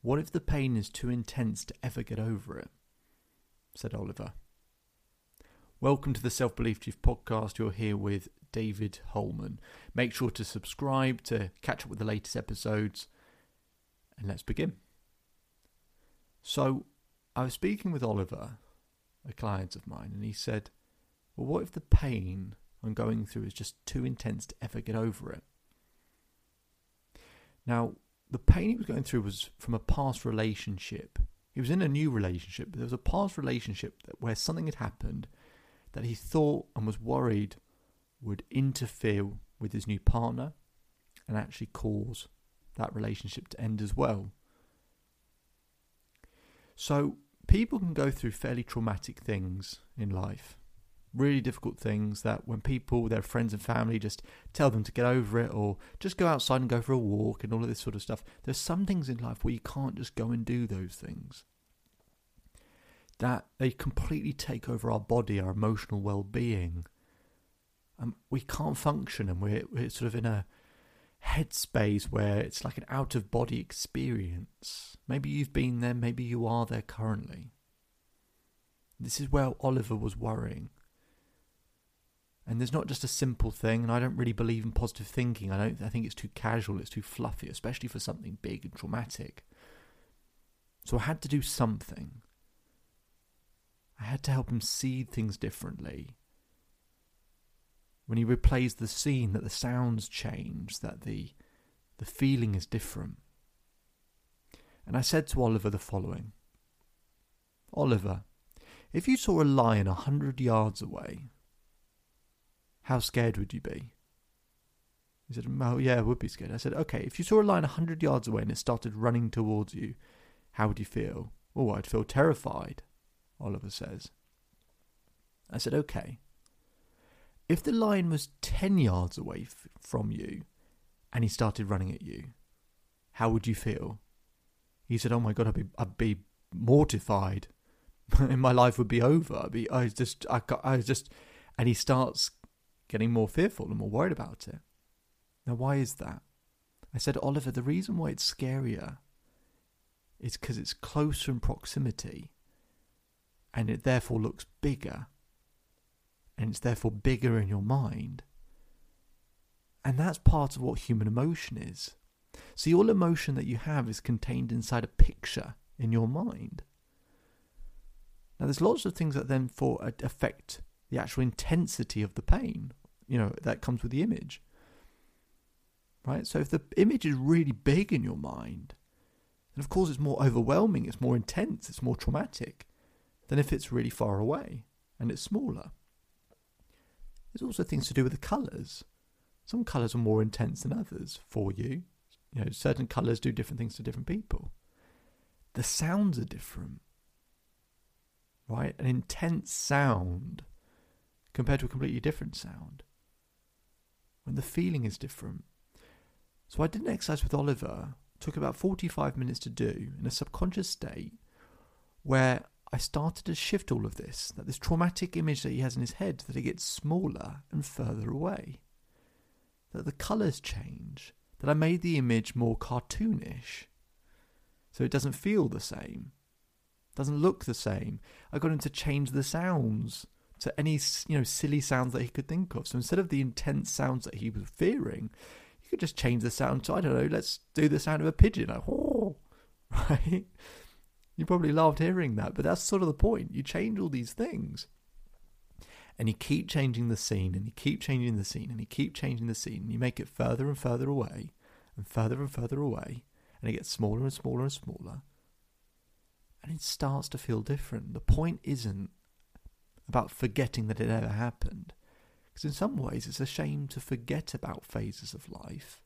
What if the pain is too intense to ever get over it? said Oliver. Welcome to the Self Belief Chief podcast. You're here with David Holman. Make sure to subscribe to catch up with the latest episodes. And let's begin. So, I was speaking with Oliver, a client of mine, and he said, Well, what if the pain I'm going through is just too intense to ever get over it? Now, the pain he was going through was from a past relationship. He was in a new relationship, but there was a past relationship that, where something had happened that he thought and was worried would interfere with his new partner and actually cause that relationship to end as well. So, people can go through fairly traumatic things in life really difficult things that when people, their friends and family just tell them to get over it or just go outside and go for a walk and all of this sort of stuff, there's some things in life where you can't just go and do those things. That they completely take over our body, our emotional well being. And um, we can't function and we're, we're sort of in a headspace where it's like an out of body experience. Maybe you've been there, maybe you are there currently. This is where Oliver was worrying. And there's not just a simple thing, and I don't really believe in positive thinking. I don't I think it's too casual, it's too fluffy, especially for something big and traumatic. So I had to do something. I had to help him see things differently. When he replays the scene, that the sounds change, that the the feeling is different. And I said to Oliver the following Oliver, if you saw a lion a hundred yards away, how scared would you be? He said, oh, yeah, I would be scared. I said, Okay, if you saw a lion 100 yards away and it started running towards you, how would you feel? Oh, I'd feel terrified, Oliver says. I said, Okay. If the lion was 10 yards away f- from you and he started running at you, how would you feel? He said, Oh my God, I'd be, I'd be mortified. and my life would be over. I'd be, I just, I, I just, and he starts getting more fearful and more worried about it. Now, why is that? I said, Oliver, the reason why it's scarier is because it's closer in proximity and it therefore looks bigger and it's therefore bigger in your mind. And that's part of what human emotion is. See, all emotion that you have is contained inside a picture in your mind. Now, there's lots of things that then for uh, affect the actual intensity of the pain, you know, that comes with the image. Right? So if the image is really big in your mind, then of course it's more overwhelming, it's more intense, it's more traumatic than if it's really far away and it's smaller. There's also things to do with the colours. Some colours are more intense than others for you. You know, certain colours do different things to different people. The sounds are different. Right? An intense sound compared to a completely different sound. When the feeling is different. So I did an exercise with Oliver, took about 45 minutes to do in a subconscious state where I started to shift all of this, that this traumatic image that he has in his head, that it gets smaller and further away. That the colours change, that I made the image more cartoonish. So it doesn't feel the same, doesn't look the same. I got him to change the sounds to any you know silly sounds that he could think of. So instead of the intense sounds that he was fearing, you could just change the sound to I don't know. Let's do the sound of a pigeon, like right? You probably loved hearing that, but that's sort of the point. You change all these things. And you keep changing the scene, and you keep changing the scene, and you keep changing the scene, and you make it further and further away, and further and further away, and it gets smaller and smaller and smaller. And it starts to feel different. The point isn't about forgetting that it ever happened. Because in some ways, it's a shame to forget about phases of life.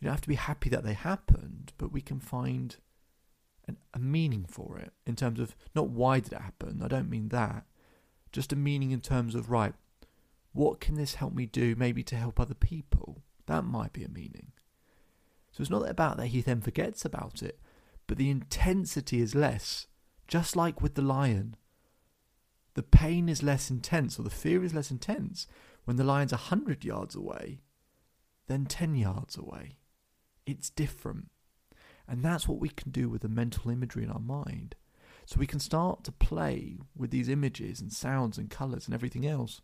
You don't have to be happy that they happened, but we can find an, a meaning for it in terms of not why did it happen. I don't mean that. Just a meaning in terms of right, what can this help me do? Maybe to help other people. That might be a meaning. So it's not about that he then forgets about it, but the intensity is less. Just like with the lion, the pain is less intense or the fear is less intense when the lion's a hundred yards away than ten yards away. It's different. And that's what we can do with the mental imagery in our mind. So we can start to play with these images and sounds and colours and everything else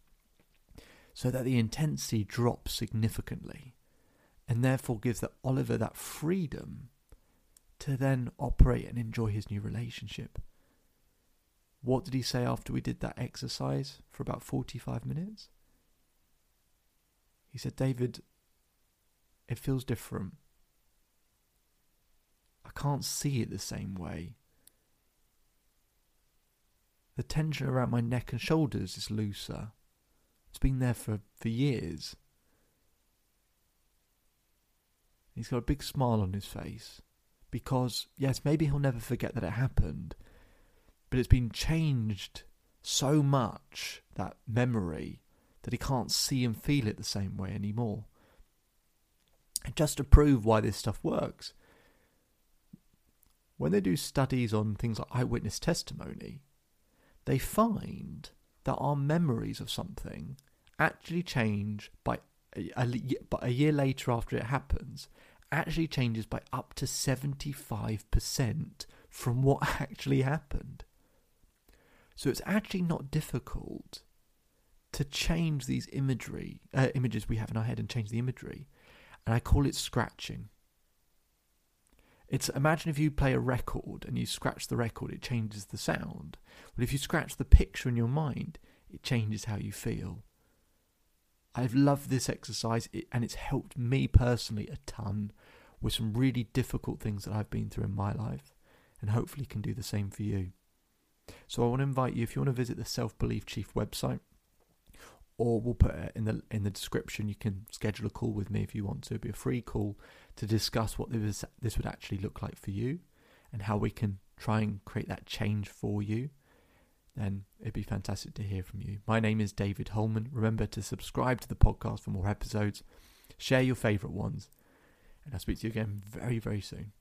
so that the intensity drops significantly and therefore gives the Oliver that freedom to then operate and enjoy his new relationship. What did he say after we did that exercise for about 45 minutes? He said, David, it feels different. I can't see it the same way. The tension around my neck and shoulders is looser. It's been there for, for years. He's got a big smile on his face because, yes, maybe he'll never forget that it happened, but it's been changed so much, that memory, that he can't see and feel it the same way anymore. And just to prove why this stuff works, when they do studies on things like eyewitness testimony, they find that our memories of something actually change by a, a, a year later after it happens actually changes by up to 75% from what actually happened. So it's actually not difficult to change these imagery uh, images we have in our head and change the imagery, and I call it scratching. It's imagine if you play a record and you scratch the record, it changes the sound. But if you scratch the picture in your mind, it changes how you feel. I've loved this exercise and it's helped me personally a ton with some really difficult things that I've been through in my life and hopefully can do the same for you. So I want to invite you if you want to visit the Self Belief Chief website or we'll put it in the in the description. You can schedule a call with me if you want to. It'll be a free call to discuss what this this would actually look like for you and how we can try and create that change for you. Then it'd be fantastic to hear from you. My name is David Holman. Remember to subscribe to the podcast for more episodes. Share your favourite ones, and I'll speak to you again very very soon.